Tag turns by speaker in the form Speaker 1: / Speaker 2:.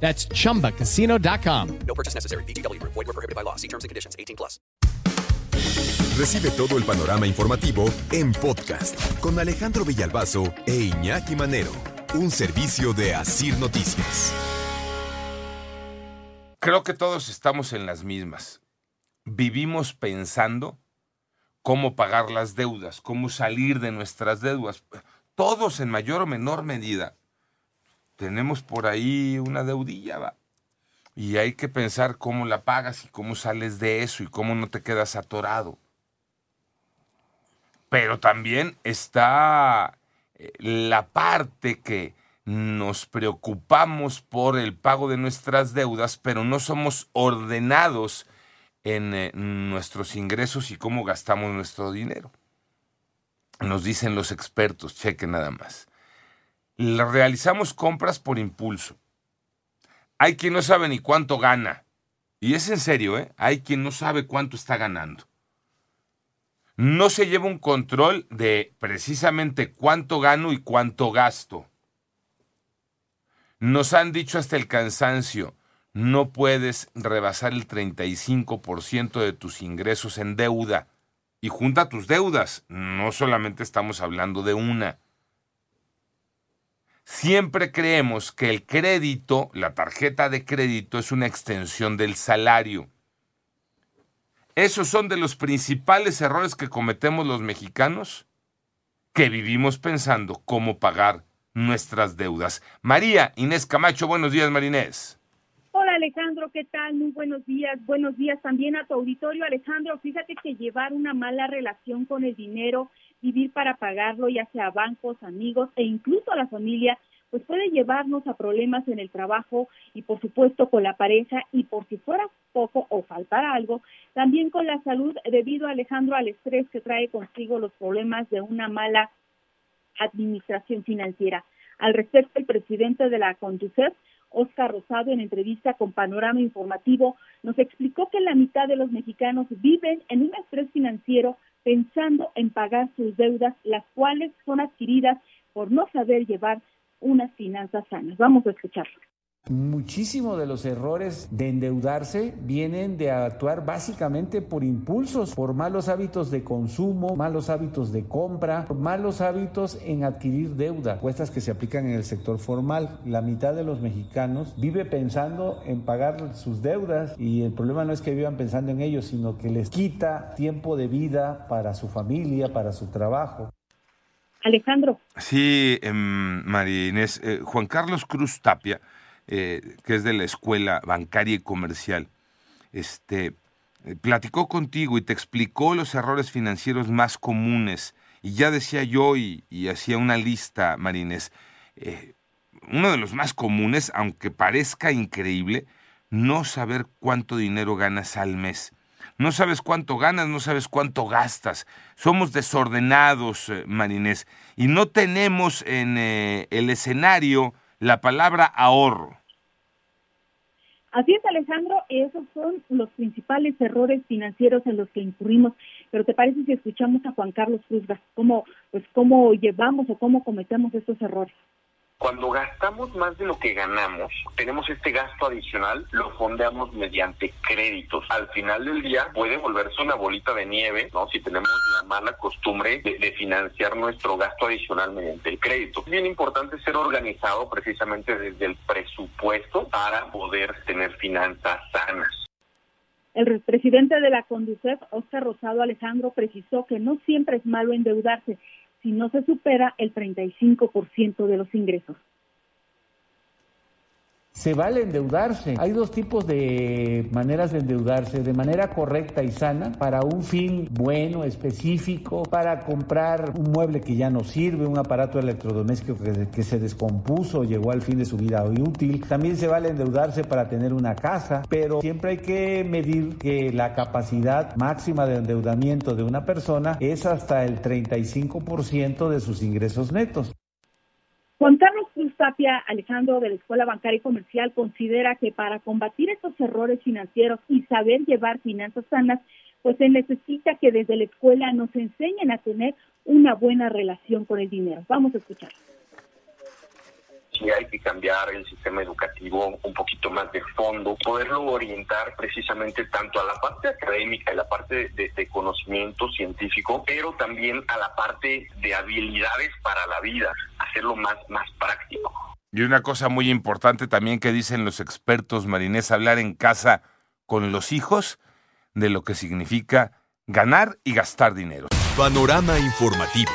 Speaker 1: That's chumbacasino.com.
Speaker 2: No purchase necessary. BGW. Void were prohibited by law. See terms and conditions. 18 plus.
Speaker 3: Recibe todo el panorama informativo en podcast con Alejandro Villalbazo e Iñaki Manero, un servicio de Asir Noticias.
Speaker 4: Creo que todos estamos en las mismas. Vivimos pensando cómo pagar las deudas, cómo salir de nuestras deudas. Todos en mayor o menor medida tenemos por ahí una deudilla, va. Y hay que pensar cómo la pagas y cómo sales de eso y cómo no te quedas atorado. Pero también está eh, la parte que nos preocupamos por el pago de nuestras deudas, pero no somos ordenados en eh, nuestros ingresos y cómo gastamos nuestro dinero. Nos dicen los expertos, cheque nada más. Realizamos compras por impulso. Hay quien no sabe ni cuánto gana. Y es en serio, ¿eh? Hay quien no sabe cuánto está ganando. No se lleva un control de precisamente cuánto gano y cuánto gasto. Nos han dicho hasta el cansancio, no puedes rebasar el 35% de tus ingresos en deuda. Y junta tus deudas. No solamente estamos hablando de una. Siempre creemos que el crédito, la tarjeta de crédito, es una extensión del salario. Esos son de los principales errores que cometemos los mexicanos, que vivimos pensando cómo pagar nuestras deudas. María Inés Camacho, buenos días, Marinés.
Speaker 5: Hola Alejandro, ¿qué tal? Muy buenos días. Buenos días también a tu auditorio. Alejandro, fíjate que llevar una mala relación con el dinero, vivir para pagarlo, ya sea a bancos, amigos e incluso a la familia, pues puede llevarnos a problemas en el trabajo y por supuesto con la pareja y por si fuera poco o faltara algo, también con la salud debido Alejandro al estrés que trae consigo los problemas de una mala administración financiera. Al respecto, el presidente de la Conducef Oscar Rosado, en entrevista con Panorama Informativo, nos explicó que la mitad de los mexicanos viven en un estrés financiero pensando en pagar sus deudas, las cuales son adquiridas por no saber llevar unas finanzas sanas. Vamos a escucharlo.
Speaker 6: Muchísimo de los errores de endeudarse vienen de actuar básicamente por impulsos, por malos hábitos de consumo, malos hábitos de compra, malos hábitos en adquirir deuda, cuestas que se aplican en el sector formal. La mitad de los mexicanos vive pensando en pagar sus deudas y el problema no es que vivan pensando en ellos, sino que les quita tiempo de vida para su familia, para su trabajo.
Speaker 5: Alejandro.
Speaker 4: Sí, eh, María Juan Carlos Cruz Tapia eh, que es de la Escuela Bancaria y Comercial, este, eh, platicó contigo y te explicó los errores financieros más comunes. Y ya decía yo y, hacía una lista, Marines, eh, uno de los más comunes, aunque parezca increíble, no saber cuánto dinero ganas al mes. No sabes cuánto ganas, no sabes cuánto gastas. Somos desordenados, Marines, y no tenemos en el escenario la palabra ahorro.
Speaker 5: Así es, Alejandro, esos son los principales errores financieros en los que incurrimos. Pero ¿te parece si escuchamos a Juan Carlos Cruz, cómo, pues, cómo llevamos o cómo cometemos estos errores?
Speaker 7: Cuando gastamos más de lo que ganamos, tenemos este gasto adicional, lo fondeamos mediante créditos. Al final del día puede volverse una bolita de nieve, ¿no? Si tenemos la mala costumbre de, financiar nuestro gasto adicional mediante el crédito. Es bien importante ser organizado precisamente desde el presupuesto para poder tener finanzas sanas.
Speaker 5: El presidente de la Conducef, Oscar Rosado Alejandro, precisó que no siempre es malo endeudarse, si no se supera el 35% de los ingresos.
Speaker 6: Se vale endeudarse. Hay dos tipos de maneras de endeudarse, de manera correcta y sana, para un fin bueno, específico, para comprar un mueble que ya no sirve, un aparato electrodoméstico que, que se descompuso, llegó al fin de su vida útil. También se vale endeudarse para tener una casa, pero siempre hay que medir que la capacidad máxima de endeudamiento de una persona es hasta el 35% de sus ingresos netos.
Speaker 5: Juan Carlos Cruz Tapia, Alejandro de la Escuela Bancaria y Comercial, considera que para combatir estos errores financieros y saber llevar finanzas sanas, pues se necesita que desde la escuela nos enseñen a tener una buena relación con el dinero. Vamos a escuchar
Speaker 7: sí hay que cambiar el sistema educativo un poquito más de fondo, poderlo orientar precisamente tanto a la parte académica y la parte de, conocimiento científico, pero también a la parte de habilidades para la vida, hacerlo más, más práctico.
Speaker 4: Y una cosa muy importante también que dicen los expertos marinés, hablar en casa con los hijos de lo que significa ganar y gastar dinero.
Speaker 3: Panorama informativo.